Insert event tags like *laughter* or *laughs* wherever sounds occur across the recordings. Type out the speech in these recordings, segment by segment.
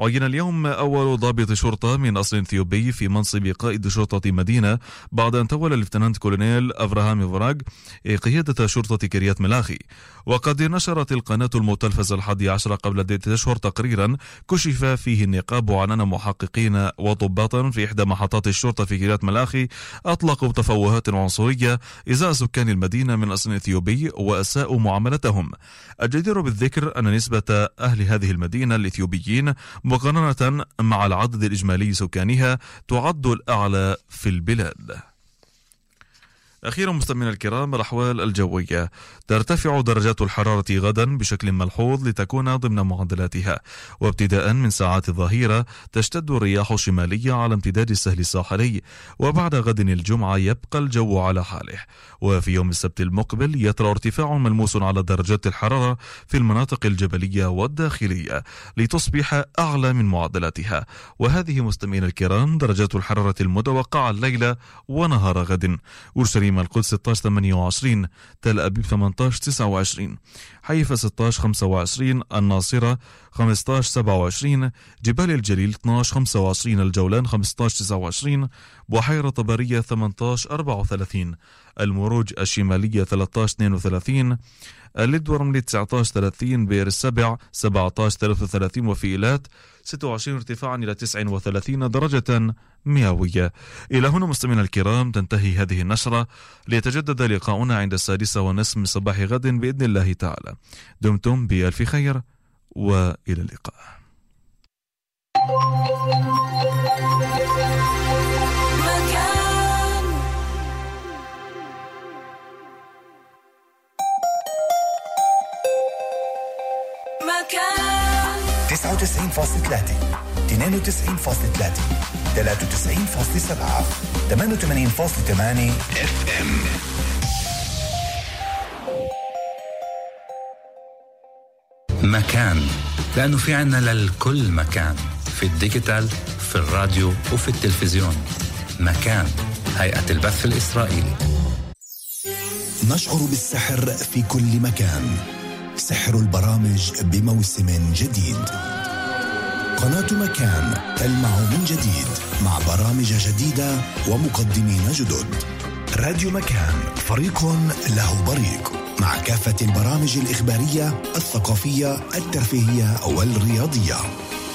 عين اليوم أول ضابط شرطة من أصل إثيوبي في منصب قائد شرطة مدينة بعد أن تولى الليفتنانت كولونيل أفراهام فراغ قيادة شرطة كريات ملاخي. وقد نشرت القناة المتلفزة الحادي عشر قبل عدة أشهر تقريرا كشف فيه النقاب عن محققين وضباطا في إحدى محطات الشرطة في كريات ملاخي أطلقوا تفوهات عنصرية إزاء سكان المدينة من أصل إثيوبي وأساءوا معاملتهم. الجدير بالذكر أن نسبة أهل هذه المدينة الإثيوبيين مقارنة مع العدد الإجمالي سكانها تعد الأعلى في البلاد. أخيرا مستمعينا الكرام الأحوال الجوية. ترتفع درجات الحرارة غدا بشكل ملحوظ لتكون ضمن معدلاتها وابتداء من ساعات الظهيرة تشتد الرياح الشمالية على امتداد السهل الساحلي وبعد غد الجمعة يبقى الجو على حاله. وفي يوم السبت المقبل يطرأ ارتفاع ملموس على درجات الحرارة في المناطق الجبلية والداخلية لتصبح أعلى من معدلاتها وهذه مستمعينا الكرام درجات الحرارة المتوقعة الليلة ونهار غد. القدس 16 28 تل أبيب 18 29 حيفا 16 25 الناصرة 15 27 جبال الجليل 12 25 الجولان 15 29 بحيرة طبرية 18 34 المروج الشمالية 13 32 اللد ورملي 19 30 بئر السبع 17 33 وفي إيلات 26 ارتفاعا إلى 39 درجة مئوية. إلى هنا مستمعينا الكرام تنتهي هذه النشرة ليتجدد لقاؤنا عند السادسة ونصف من صباح غد بإذن الله تعالى. دمتم بألف خير وإلى اللقاء. 99.3 92.3 93.7 88.8 FM مكان. لأنه في عنا للكل مكان في ال digital في الراديو وفي التلفزيون. مكان هيئة البث الإسرائيلي. نشعر بالسحر في كل مكان. سحر البرامج بموسم جديد. قناة مكان تلمع من جديد مع برامج جديدة ومقدمين جدد. راديو مكان فريق له بريق مع كافة البرامج الإخبارية الثقافية الترفيهية والرياضية.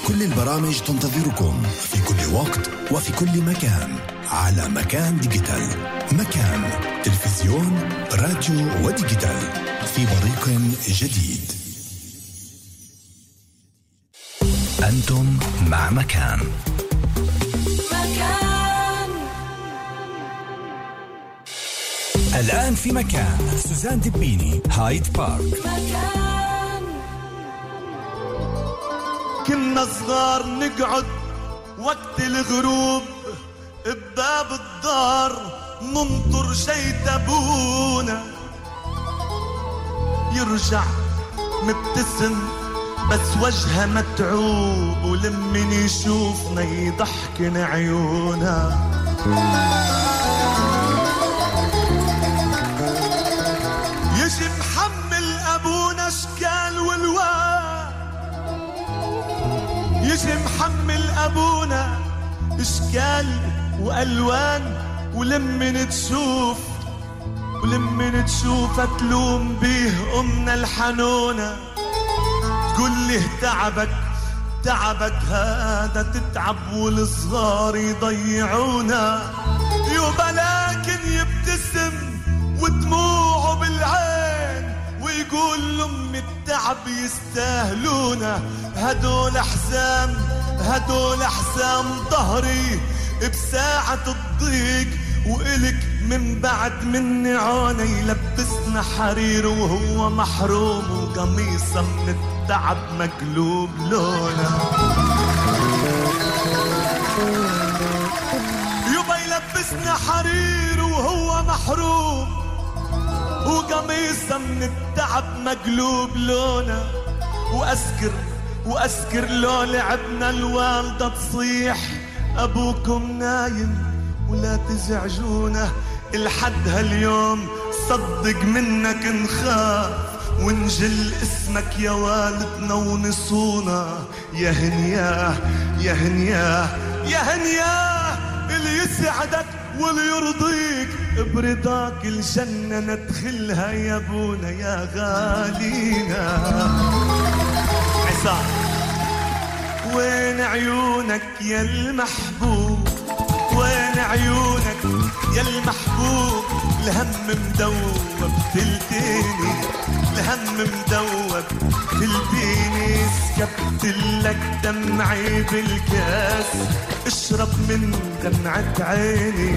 كل البرامج تنتظركم في كل وقت وفي كل مكان على مكان ديجيتال. مكان تلفزيون راديو و digital. في بريق جديد. أنتم مع مكان. مكان. الآن في مكان. سوزان دبيني هايد بارك. مكان. كنا صغار نقعد وقت الغروب بباب الدار ننطر شي تبونا يرجع مبتسم بس وجهه متعوب ولمن يشوفنا يضحكن عيونا يجي محمل أبونا أشكال والوان يجي محمل أبونا أشكال وألوان ولمن تشوف ولمن تشوف تلوم بيه أمنا الحنونة. تقول له تعبك تعبك هذا تتعب والصغار يضيعونا يوبا لكن يبتسم ودموعه بالعين ويقول لأم التعب يستاهلونا هدول حزام هدول حزام ظهري بساعة الضيق وإلك من بعد مني عونة يلبسنا حرير وهو محروم وقميصة من التعب مقلوب لونه. يبا يلبسنا حرير وهو محروم وقميصة من التعب مقلوب لونه. وأسكر وأسكر لو لعبنا الوالدة تصيح أبوكم نايم ولا تزعجونا الحد هاليوم صدق منك نخاف ونجل اسمك يا والدنا ونصونا. يا هنياه يا هنياه يا هنياه اللي يسعدك واللي يرضيك. برضاك الجنة ندخلها يا ابونا يا غالينا. عصام وين عيونك يا المحبوب؟ عيونك يا المحبوب الهم مدوب تلتيني الهم مدوب تلتيني سكبت لك دمعي بالكاس اشرب من دمعة عيني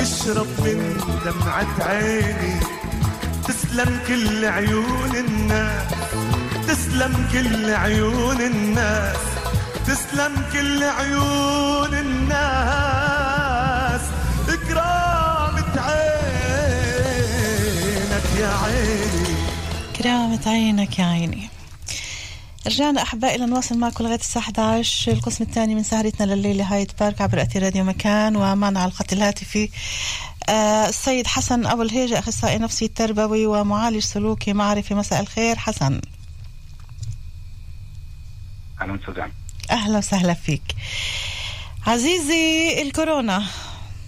اشرب من دمعة عيني. تسلم كل عيون الناس تسلم كل عيون الناس تسلم كل عيون الناس. يا عيني. كرامة عينك يا عيني. رجعنا أحبائي لنواصل معكم لغاية الساعة 11 القسم الثاني من سهرتنا لليلة هايد بارك عبر أثير راديو مكان ومعنا على الخط الهاتفي آه السيد حسن أبو الهيجة أخصائي نفسي تربوي ومعالج سلوكي معرفي. مساء الخير حسن. أهلا وسهلا. أهلا وسهلا فيك. عزيزي الكورونا.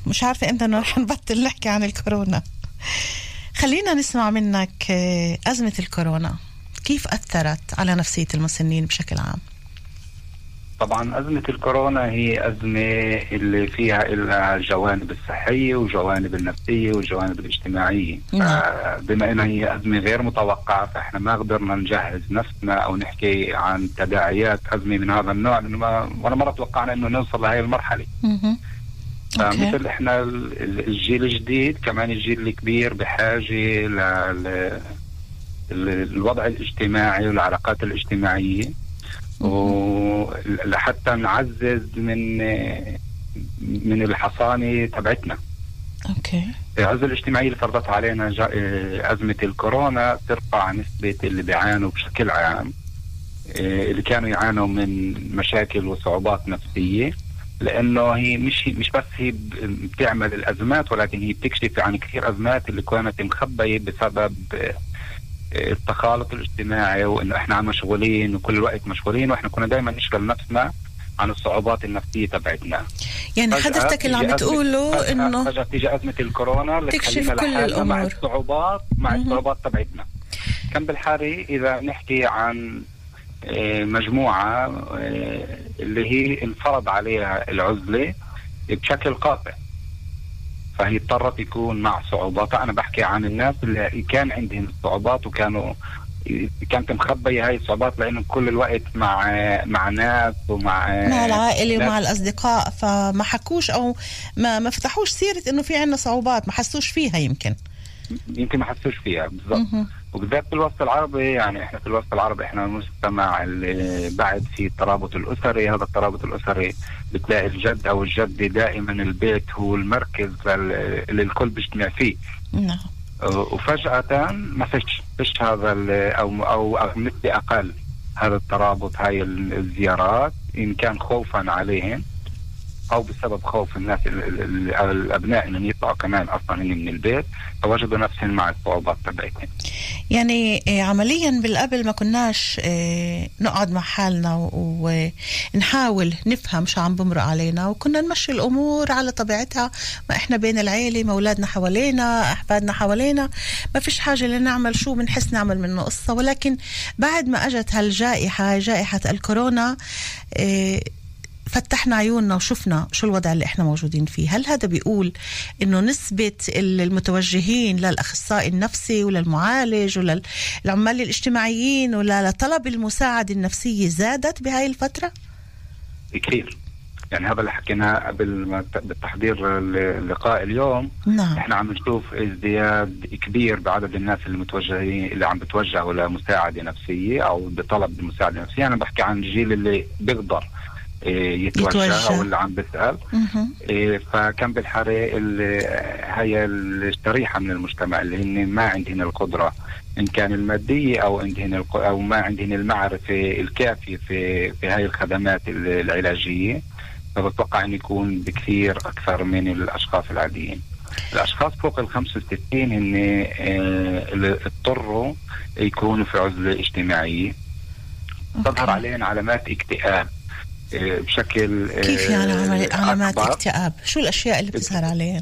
مش عارفة إمتى إنه رح نبطل نحكي عن الكورونا. خلينا نسمع منك آه، أزمة الكورونا كيف أثرت على نفسية المسنين بشكل عام طبعا أزمة الكورونا هي أزمة اللي فيها لها الجوانب الصحية وجوانب النفسية والجوانب الاجتماعية نعم. بما أنها هي أزمة غير متوقعة فإحنا ما قدرنا نجهز نفسنا أو نحكي عن تداعيات أزمة من هذا النوع لأنه ما ولا مرة توقعنا أنه نوصل لهي المرحلة مهم. فمثل إحنا ال- ال- الجيل الجديد كمان الجيل الكبير بحاجة ل ل- ال- الوضع الاجتماعي والعلاقات الاجتماعية. ولحتى نعزز من من الحصانة تبعتنا. أوكي. العزة الاجتماعية اللي فرضتها علينا آه، أزمة الكورونا ترفع نسبة اللي بيعانوا بشكل عام آه، اللي كانوا يعانوا من مشاكل وصعوبات نفسية. لأنه هي مش مش بس هي بتعمل الأزمات ولكن هي بتكشف عن كثير أزمات اللي كانت مخبية بسبب آه، التخالط الاجتماعي وإنه إحنا عم مشغولين وكل الوقت مشغولين وإحنا كنا دائما نشغل نفسنا عن الصعوبات النفسية تبعتنا يعني حضرتك اللي عم بتقوله إنه فجأة تيجي أزمة الكورونا تكشف كل لحالنا مع. الصعوبات مع. الصعوبات تبعتنا كم بالحالة إذا نحكي عن مجموعة آه، اللي هي انفرض عليها العزلة بشكل قاطع. فهي اضطرت يكون مع صعوبات أنا بحكي عن الناس اللي كان عندهم الصعوبات وكانوا كانت مخبية هاي الصعوبات لأنه كل الوقت مع مع ناس ومع مع العائلة ومع الأصدقاء. فما حكوش أو ما ما فتحوش سيرة إنه في عنا صعوبات. ما حسوش فيها يمكن. يمكن ما حسوش فيها بالضبط. وبالذات في الوسط العربي يعني إحنا في الوسط العربي إحنا مجتمع اللي بعد في الترابط الأسري هذا الترابط الأسري بتلاقي الجد أو الجده دائما البيت هو المركز لل- اللي الكل بيجتمع فيه. نعم. وفجأة ما فيش فيش هذا أو أو نسبة أقل. هذا الترابط هاي ال- الزيارات إن كان خوفا عليهم أو بسبب خوف الناس ال- ال- ال- الأبناء إنهم يطلعوا كمان أصلا من البيت فوجدوا نفسهم مع الصعوبات تبعتهم يعني آه، عمليا بالقبل ما كناش آه، نقعد مع حالنا ونحاول نفهم شو عم بمرق علينا وكنا نمشي الأمور على طبيعتها. ما إحنا بين العيلة ما أولادنا حوالينا أحفادنا حوالينا. ما فيش حاجة لنعمل شو بنحس نعمل منه قصة. ولكن بعد ما أجت هالجائحة جائحة الكورونا آه، فتحنا عيوننا وشفنا شو الوضع اللي إحنا موجودين فيه. هل هذا بيقول إنه نسبة المتوجهين للأخصائي النفسي وللمعالج وللعمال الاجتماعيين ولطلب المساعدة النفسية زادت بهاي الفترة؟ كثير. يعني هذا اللي حكيناه قبل ما بالتحضير اللقاء اليوم. نعم. إحنا عم نشوف ازدياد كبير بعدد الناس اللي متوجهين اللي عم بتوجهوا لمساعدة نفسية أو بطلب المساعده النفسيه أنا بحكي عن الجيل اللي بيقدر يتوجه, يتوجه. أو اللي عم بيسأل. إيه، فكان بالحالة ال- هي الشريحة من المجتمع اللي هن ما عندهن القدرة. إن كان المادية أو عندهن أو ما عندهن المعرفة الكافية في في هاي الخدمات ال- العلاجية فبتوقع أن يكون بكثير أكثر من الأشخاص العاديين. الأشخاص فوق ال 65 هن آه، اللي اضطروا يكونوا في عزلة اجتماعية. تظهر عليهم علامات اكتئاب. بشكل آه، كيف يعني علامات. اكتئاب شو الأشياء اللي بتظهر عليهم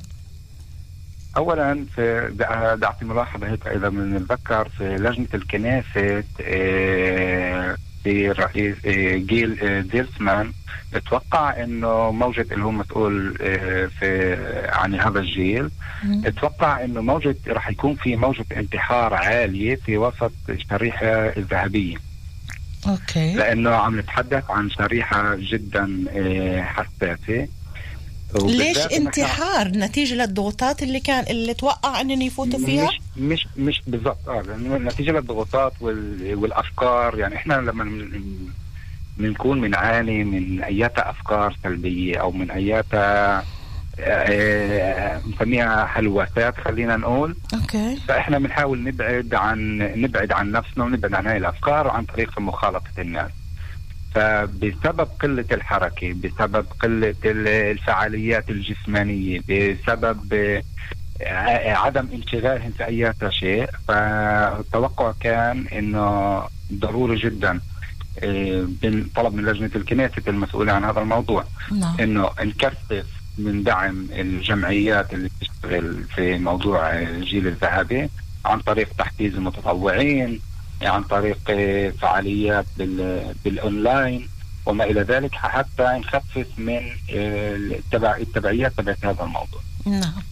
اولا بدي اعطي ملاحظة هيك إذا بنتذكر في لجنة الكنيسة آه، في رئيس آه، جيل آه، ديلسمان أتوقع إنه موجة اللي هو مسؤول آه، في عن هذا الجيل. أتوقع إنه موجة راح يكون في موجة انتحار عالية في وسط الشريحة الذهبية أوكي. لأنه عم نتحدث عن شريحة جدا آه، حساسة. ليش انتحار نتيجة للضغوطات اللي كان اللي توقع إنهم يفوتوا فيها؟ مش مش مش بالضبط آه لأنه نتيجة للضغوطات وال... والأفكار يعني إحنا لما من- بنكون بنعاني من أياتا أفكار سلبية أو من أياتا آه، نسميها هلوسات خلينا نقول. أوكي. فإحنا بنحاول نبعد عن نبعد عن نفسنا ونبعد عن هاي الأفكار وعن طريق مخالطة الناس. فبسبب قلة الحركة بسبب قلة ال- الفعاليات الجسمانية بسبب آه، عدم انشغالهم في أي شيء فالتوقع كان إنه ضروري جدا آه، طلب من لجنة الكنيسة المسؤولة عن هذا الموضوع نعم. إنه نكثف من دعم الجمعيات اللي بتشتغل في موضوع الجيل الذهبي عن طريق تحفيز المتطوعين عن طريق فعاليات بال- بالأونلاين وما إلى ذلك حتى نخفف من التبع التبعيات تبعت هذا الموضوع. نعم.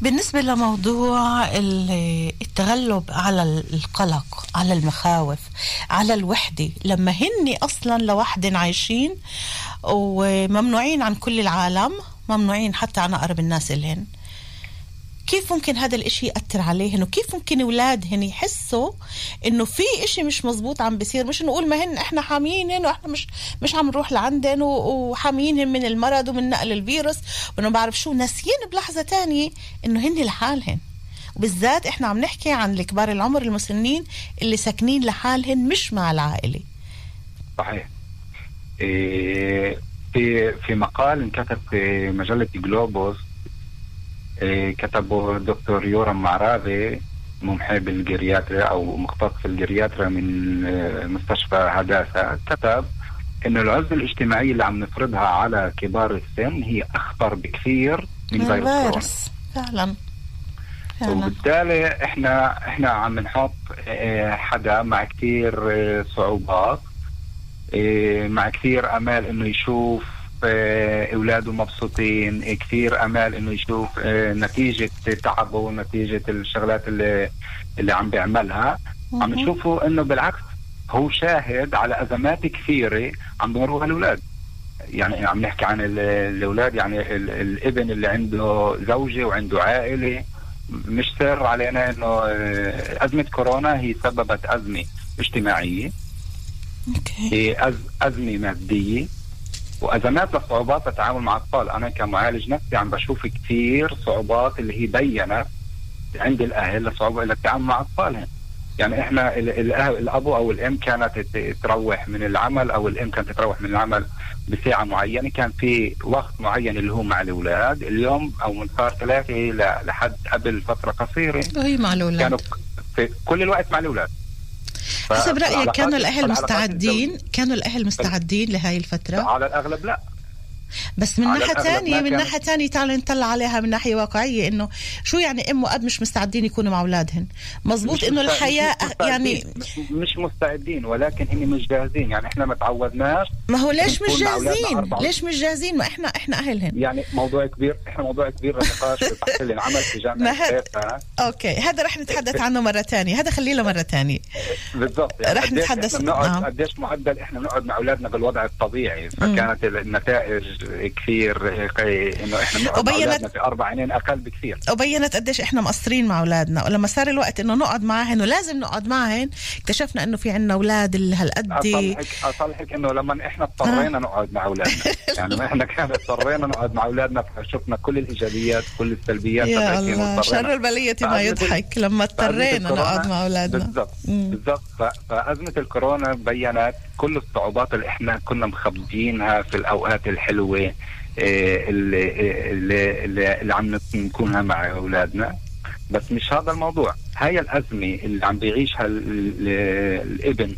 بالنسبة لموضوع ال- التغلب على القلق على المخاوف على الوحدة. لما هن أصلا لوحدن عايشين وممنوعين عن كل العالم ممنوعين حتى عن أقرب الناس إلهن. كيف ممكن هذا الإشي يأثر عليهن؟ وكيف ممكن أولادهن يحسوا إنه في إشي مش مزبوط عم بيصير؟ مش نقول ما هن إحنا حامينهن وإحنا مش مش عم نروح لعندن و- وحامينهن من المرض ومن نقل الفيروس وأنا بعرف شو ناسيين بلحظة تانية إنه هن لحالهن. وبالذات إحنا عم نحكي عن الكبار العمر المسنين اللي ساكنين لحالهن مش مع العائلة. صحيح. إيه، في في مقال انكتب في مجلة جلوبوس كتبه الدكتور يورم معرافي מומחה ب גריאטריה أو مختص في ال גריאטריה من آه، مستشفى هداسة كتب انه العزلة الاجتماعية اللي عم نفرضها على كبار السن هي أخطر بكثير من فيروس فعلا. وبالتالي إحنا إحنا عم نحط آه، حدا مع كثير صعوبات. مع كثير أمال إنه يشوف أولاده مبسوطين. كثير أمال إنه يشوف آه، نتيجة تعبه ونتيجه الشغلات اللي اللي عم بيعملها. عم. نشوفه إنه بالعكس هو شاهد على أزمات كثيرة عم بمروا الاولاد يعني عم نحكي عن ال- الأولاد يعني ال- الابن اللي عنده زوجة وعنده عائلة. مش سر علينا إنه آه، أزمة كورونا هي سببت أزمة اجتماعية. أوكي. هي أز أزمة مادية. وأزمات لصعوبات التعامل مع الأطفال. أنا كمعالج نفسي عم بشوف كثير صعوبات اللي هي بينت عند الأهل لصعوبة التعامل مع أطفالهم. يعني إحنا الأب أو الأم كانت تروح من العمل أو الأم كانت تروح من العمل بساعة معينة. كان في وقت معين اللي هو مع الأولاد. اليوم أو من صار ثلاثة لحد قبل فترة قصيرة وهي مع الأولاد. كانوا في كل الوقت مع الأولاد. حسب رأيك كانوا الأهل مستعدين كانوا الأهل مستعدين لهاي الفترة؟ على الأغلب لا. بس من تانية ما من ناحية تانية تعالوا نطلع عليها من ناحية واقعية إنه شو يعني أم وأب مش مستعدين يكونوا مع أولادهن؟ مزبوط مستعد- الحياة مش. يعني مش- مستعدين ولكن هن مش جاهزين. يعني إحنا ما تعودناش ما هو ليش مش جاهزين. ليش مش جاهزين؟ ما إحنا إحنا أهلهن. يعني موضوع كبير إحنا موضوع كبير في بحث *laughs* العمل في جامعة حيفا أوكي. هذا رح نتحدث عنه مرة تانية. هذا خليه له مرة تانية. بالضبط. رح قديش نتحدث- إحنا نعم. قديش معدل إحنا بنقعد مع أولادنا بالوضع الطبيعي فكانت النتائج كثير إنه إحنا وبينت- أولادنا في أربع عينين أقل بكثير. وبينت قديش إحنا مقصرين مع أولادنا ولما صار الوقت إنه نقعد معهن ولازم نقعد معهن اكتشفنا إنه في عنا أولاد اللي هالقد اصلحك أصلحك إنه لما إحنا اضطرينا نقعد مع أولادنا. *laughs* يعني إحنا كان اضطرينا نقعد مع أولادنا فشفنا كل الإيجابيات كل السلبيات يا الله. شر البلية ما يضحك لما اضطرينا نقعد مع أولادنا. بالضبط. بالضبط. فأزمة الكورونا بينت كل الصعوبات اللي إحنا كنا مخبيينها في الأوقات الحلوة. آه، اللي, اللي, عم نكونها مع أولادنا. بس مش هذا الموضوع. هاي الأزمة اللي عم بيعيشها ال- ال- الإبن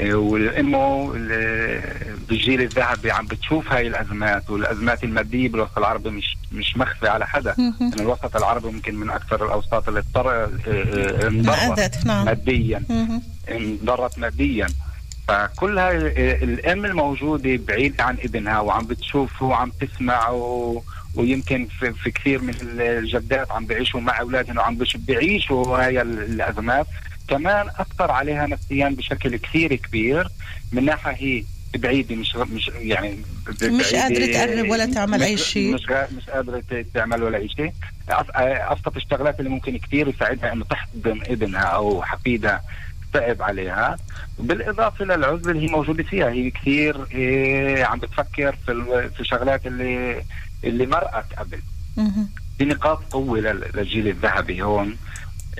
آه، والأمه ال- بالجيل الذهبي عم بتشوف هاي الأزمات والأزمات المادية بالوسط العربي مش مش مخفي على حدا. يعني الوسط العربي يمكن من أكثر الأوساط اللي اضطر آه، آه، انضرت نعم. ماديا. انضرت ماديا. فكل هاي الأم الموجودة بعيده عن ابنها وعم بتشوفه وعم تسمع و... ويمكن في, في كثير من الجدات عم بيعيشوا مع أولادهم وعم بيعيشوا هاي ال- الأزمات. كمان أثر عليها نفسيا بشكل كثير كبير من ناحية هي بعيدة مش مش يعني مش قادرة تقرب ولا تعمل مش- شيء. مش مش قادرة تعمل ولا أي شيء. ابسط الشغلات اللي ممكن كثير يساعدها إنه تحضن ابنها أو حفيدها. صعب عليها بالإضافة للعزله اللي هي موجودة فيها هي كثير إيه عم بتفكر في في شغلات اللي اللي مرقت قبل. في نقاط قوة لل- للجيل الذهبي هون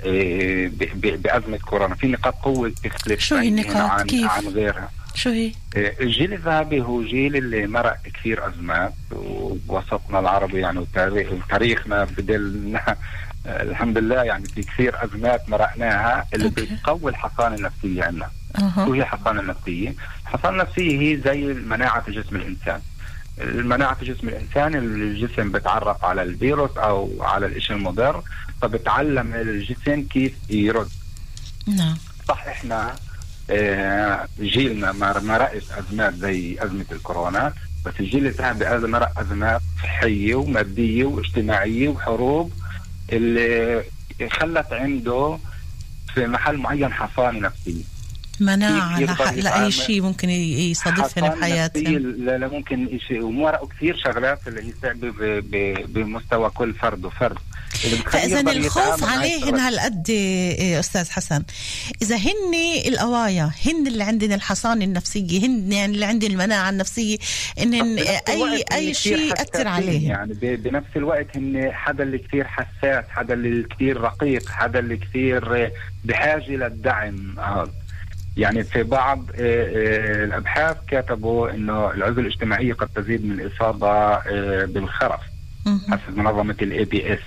إيه بأزمة كورونا في نقاط قوة بتختلف شو هي النقاط؟ عن كيف؟ عن غيرها شو هي؟ إيه، الجيل الذهبي هو جيل اللي مرق كثير أزمات ووسطنا العربي يعني وتاريخ تاريخنا بدلنا الحمد لله يعني في كثير أزمات مرقناها اللي أوكي. بتقوي الحصانه النفسية عندنا. شو هي الحصانه النفسية؟ الحصانه النفسية هي زي مناعه جسم الإنسان. المناعة في جسم الإنسان الجسم بتعرف على الفيروس أو على الإشي المضر فبتعلم الجسم كيف يرد. نعم. صح إحنا آه، جيلنا ما رأس أزمات زي أزمة الكورونا بس الجيل هذا مرق أزمات صحية ومادية واجتماعية وحروب اللي خلت عنده في محل معين حصانة نفسية. مناعة. لأي شيء ممكن يصادفهم بحياتهم لا لا ممكن شيء ومرقوا كثير شغلات اللي ب- بمستوى كل فرد وفرد. فإذا الخوف عليهن. هالقد إيه، أستاذ حسن. إذا هن القوايا هن اللي عندن الحصانه النفسية هن يعني اللي عندن المناعة النفسية بنفس اي أي شيء يأثر عليهم. يعني. بنفس الوقت هن حدا اللي كثير حساس حدا اللي كثير رقيق حدا اللي كثير بحاجة للدعم هذا يعني في بعض آه، آه، الأبحاث كتبوا إنه العزلة الاجتماعية قد تزيد من الإصابة آه، بالخرف. حسب منظمة ال IPS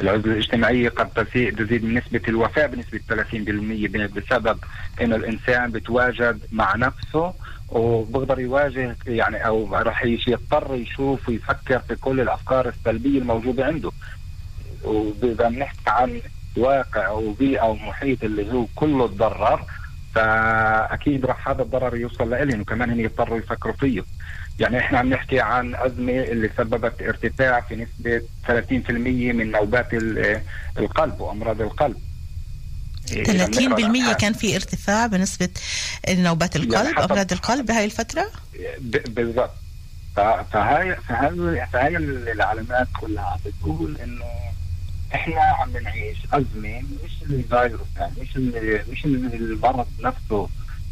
العزلة الاجتماعية قد تزي- تزيد من نسبة الوفاة بنسبة 30% ب- بسبب إنه الإنسان بتواجد مع نفسه وبقدر يواجه يعني أو راح يضطر يشوف ويفكر في كل الأفكار السلبية الموجودة عنده. وإذا بنحكي عن واقع وبيئه ومحيط اللي هو كله تضرر فأكيد راح هذا الضرر يوصل لهم وكمان هم يضطروا يفكروا فيه. يعني إحنا عم نحكي عن أزمة اللي سببت ارتفاع في نسبة 30% من نوبات ال- القلب وأمراض القلب. إيه، لما نقرأ 30% الأبحاث. كان في ارتفاع بنسبة نوبات القلب حسب- أمراض القلب بهاي الفترة؟ ب- بالضبط. فهاي فهاي فهاي العلامات كلها عم بتقول إنه إحنا عم نعيش ازمه مش الفيروس يعني مش مش ال- المرض نفسه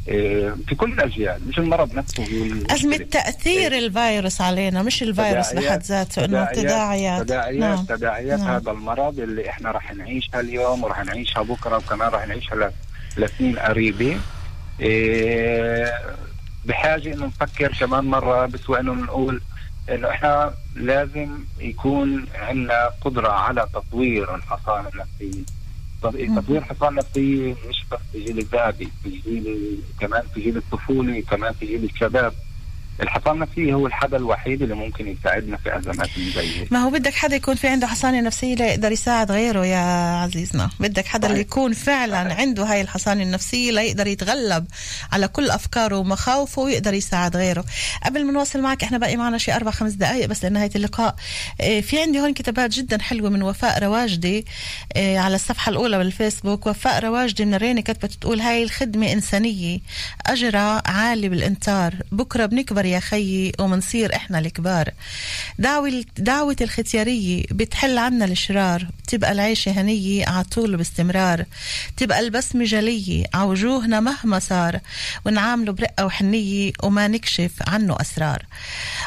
إيه، في كل الأجيال مش المرض نفسه. ازمه تأثير الفيروس علينا مش الفيروس بحد ذاته إنه تداعيات تداعيات نعم. تداعيات نعم. هذا المرض اللي إحنا راح نعيشها اليوم وراح نعيشها بكرة وكمان راح نعيشها لسنين قريبة إيه بحاجة إنه نفكر كمان مرة بسوى إنه نقول إنه إحنا لازم يكون عندنا قدرة على تطوير الحصانة النفسيه طب- تطوير الحصانة النفسيه مش بس في جيل الذهبي في جيل كمان في جيل الطفوله كمان في جيل الشباب. الحصانه النفسيه هو الحدا الوحيد اللي ممكن يساعدنا في أزمات زي ما هو بدك حدا يكون في عنده حصانة نفسية ليقدر يساعد غيره يا عزيزنا. بدك حدا اللي صحيح. يكون فعلا صحيح. عنده هاي الحصانة النفسية ليقدر يتغلب على كل أفكاره ومخاوفه ويقدر يساعد غيره. قبل ما نواصل معك إحنا باقي معنا شي أربع خمس دقائق بس لنهاية اللقاء. آه، في عندي هون كتابات جدا حلوة من وفاء رواجدي آه، على الصفحة الأولى بالفيسبوك. وفاء رواجدي من الريني كتبت تقول هاي الخدمة إنسانية أجرها عالي بالانتار بكرة بنكبر يا خيي ومنصير إحنا الكبار. دعوة دعوة الختيارية بتحل عنا الشرار بتبقى العيشة هنية عطول باستمرار. تبقى البسمة جلية عوجوهنا مهما صار ونعامله برقة وحنية وما نكشف عنه أسرار.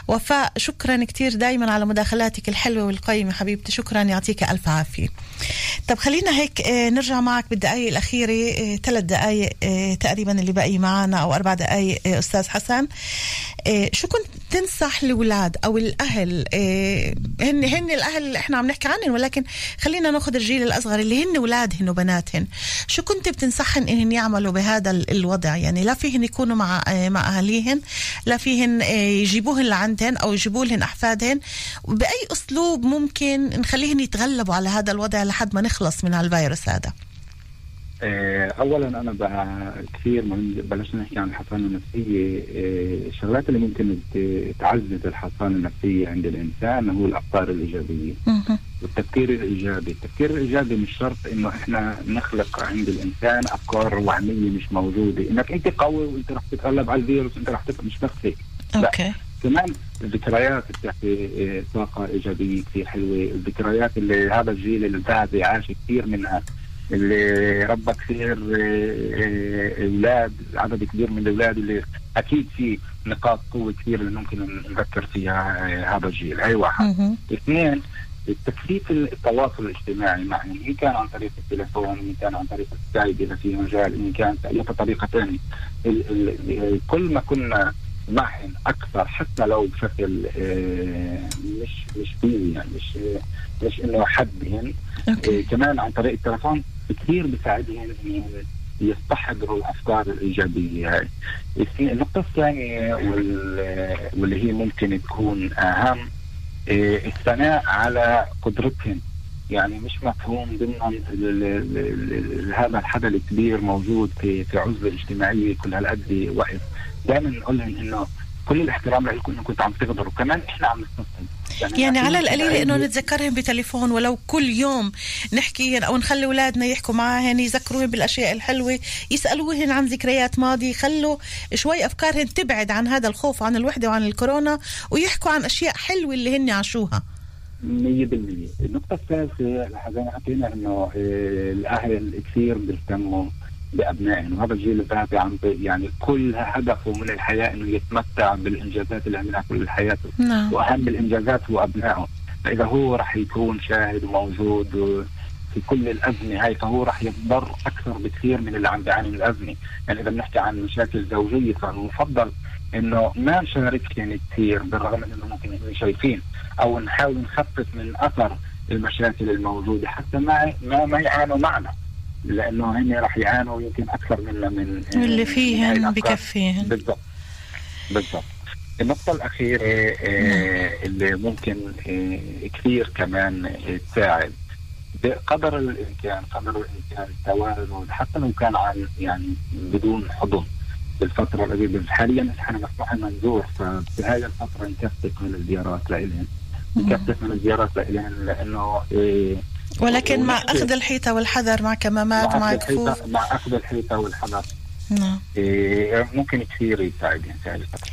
وفاء شكرا كتير دايما على مداخلاتك الحلوة والقيمة حبيبتي. شكرا يعطيك ألف عافية. طب خلينا هيك آه، نرجع معك بالدقايق الأخيرة ثلاث دقايق آه، تقريبا اللي باقي معنا أو أربع دقايق آه، أستاذ حسن. إيه شو كنت تنصح الاولاد أو الأهل؟ إيه هن هن الأهل اللي إحنا عم نحكي عنهم ولكن خلينا ناخذ الجيل الأصغر اللي هن اولادهن وبناتهن. شو كنت بتنصحن إنهن يعملوا بهذا ال- الوضع؟ يعني لا فيهن يكونوا مع إيه مع أهاليهن لا فيهن إيه يجيبوهن لعندهن أو يجيبوا لهن أحفادهن. بأي أسلوب ممكن نخليهن يتغلبوا على هذا الوضع لحد ما نخلص من هالفيروس هذا؟ اولا أنا بقى كثير مهم بلشنا نحكي عن الحصانه النفسية آه، الشغلات اللي ممكن تعزز الحصانه النفسية عند الإنسان هو الأفكار الإيجابية. والتفكير الإيجابي، التفكير الإيجابي مش شرط إنه إحنا نخلق عند الإنسان أفكار وهميه مش موجودة، إنك أنت قوي وأنت رح تتغلب على الفيروس أنت رح تبقى مش. أوكي. كمان الذكريات بتعطي آه، طاقة إيجابية كثير حلوة. الذكريات اللي هذا الجيل الذهبي عاش كثير منها. اللي ربى كثير آه، آه، أولاد عدد كبير من الأولاد اللي أكيد في نقاط قوة كثير اللي ممكن نذكر فيها آه، هذا الجيل. هاي واحد. اثنين تكثيف التواصل الاجتماعي معهم إن كان عن طريق التليفون إن كان عن طريق السكايب إذا في مجال إن كان باي طريقة ثانية. كل ما كنا معهم أكثر حتى لو بشكل مش مش يعني مش مش إنه حدهم كمان عن طريق التلفون كثير بيساعدهم انهم يستحضروا الأفكار الإيجابية. هاي النقطة الثانية وال- واللي هي ممكن تكون أهم آه، الثناء على قدرتهم. يعني مش مفهوم ضمن هذا الحدث الكبير موجود في في عزلة اجتماعية كل هالقد وقت. دائما نقول لهم إنه كل الاحترام لكم انكم كنتوا عم تقدروا كمان إحنا عم نستسلم. يعني على أكيد القليل إنه نتذكرهم بتليفون ولو كل يوم نحكي أو نخلي أولادنا يحكوا معاهن يذكروهن بالأشياء الحلوة يسألوهن عن ذكريات ماضي يخلوا شوي أفكارهن تبعد عن هذا الخوف عن الوحدة وعن الكورونا ويحكوا عن أشياء حلوة اللي هن عاشوها 100% النقطة الثالثة حكينا إنه آه، الأهل كثير بيهتموا بابنائهم وهذا الجيل الذهبي عم يعني كل هدفه من الحياة إنه يتمتع بالإنجازات اللي عملها كل حياته. نعم. وأهم الإنجازات هو ابنائه فإذا هو راح يكون شاهد وموجود في كل الأزمة هاي فهو راح يضر أكثر بكثير من اللي عم بيعاني من الأزمة، يعني إذا بنحكي عن مشاكل زوجية فالمفضل إنه ما نشاركهم كثير بالرغم إنه ممكن نكون شايفين أو نحاول نخفف من أثر المشاكل الموجودة حتى ما ما ما يعانوا معنا. لأنه هن راح يعانوا يمكن أكثر منا من من اللي فيهن. بكفيهن. بالضبط. بالضبط. النقطة الأخيرة آه، اللي ممكن آه، كثير كمان آه، تساعد. بقدر الإمكان قدر الإمكان التوازن حتى لو كان عن يعني بدون حضن. بالفترة القريبة حاليا مسموح لنا نزور ففي هاي الفترة نكثف من الزيارات لإلهم نكثف من الزيارات لإلهم لأنه آه، ولكن مع أخذ الحيطة والحذر مع كمامات مع مع كفوف مع أخذ الحيطة والحذر. نعم. آه، ممكن كثير هاي الفترة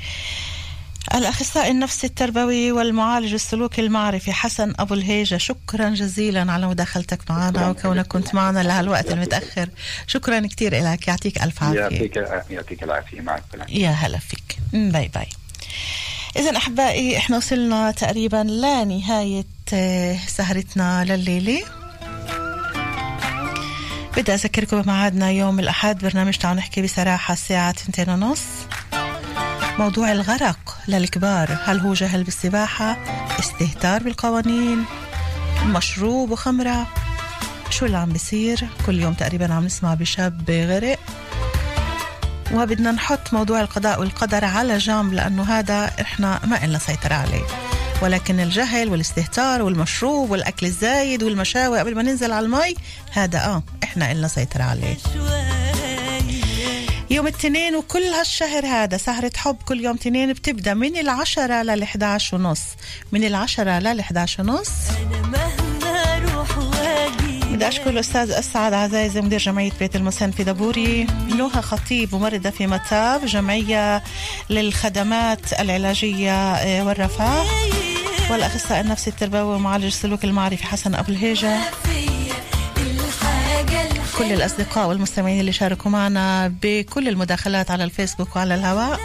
الأخصائي النفسي التربوي والمعالج السلوكي المعرفي حسن أبو الهيجة شكرا جزيلا على مداخلتك معنا. وكونك كنت معنا لهالوقت المتأخر. شكرا كثير لك. يعطيك ألف عافية. يعطيك يعطيك العافية. مع السلامة. يا هلا فيك. باي باي. إذا أحبائي إحنا وصلنا تقريبا لنهاية آه، سهرتنا لليلة. بدي أذكركم بميعادنا يوم الأحد برنامج تعالوا نحكي بصراحة الساعة 2 ونص. موضوع الغرق للكبار هل هو جهل بالسباحة؟ استهتار بالقوانين؟ مشروب وخمرة؟ شو اللي عم بيصير؟ كل يوم تقريبا عم نسمع بشاب غرق. وبدنا نحط موضوع القضاء والقدر على جنب لأنه هذا إحنا ما إلنا سيطرة عليه. ولكن الجهل والاستهتار والمشروب والأكل الزايد والمشاوي قبل ما ننزل على المي هذا آه إحنا إلنا سيطرة عليه. يوم الاثنين وكل هالشهر هذا سهرة حب كل يوم اثنين بتبدأ من العشرة لل11 ونص. من العشرة لل11 ونص. بدي أشكر الأستاذ أسعد عزايزي مدير جمعية بيت المسن في دبوري. نوها خطيب ممرضة في متاب جمعية للخدمات العلاجية آه، والرفاه. والأخصائي النفسي التربوي ومعالج السلوك المعرفي حسن أبو الهيجة. كل الأصدقاء والمستمعين اللي شاركوا معنا بكل المداخلات على الفيسبوك وعلى الهواء.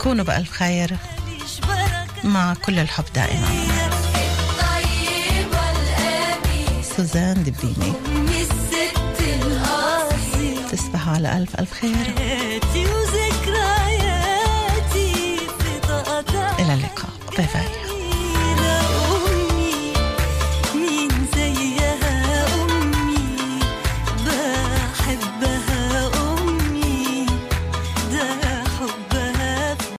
كونوا بألف خير مع كل الحب دائما. سوزان دبيني. تصبحوا على ألف ألف خير. إلى اللقاء. باي باي.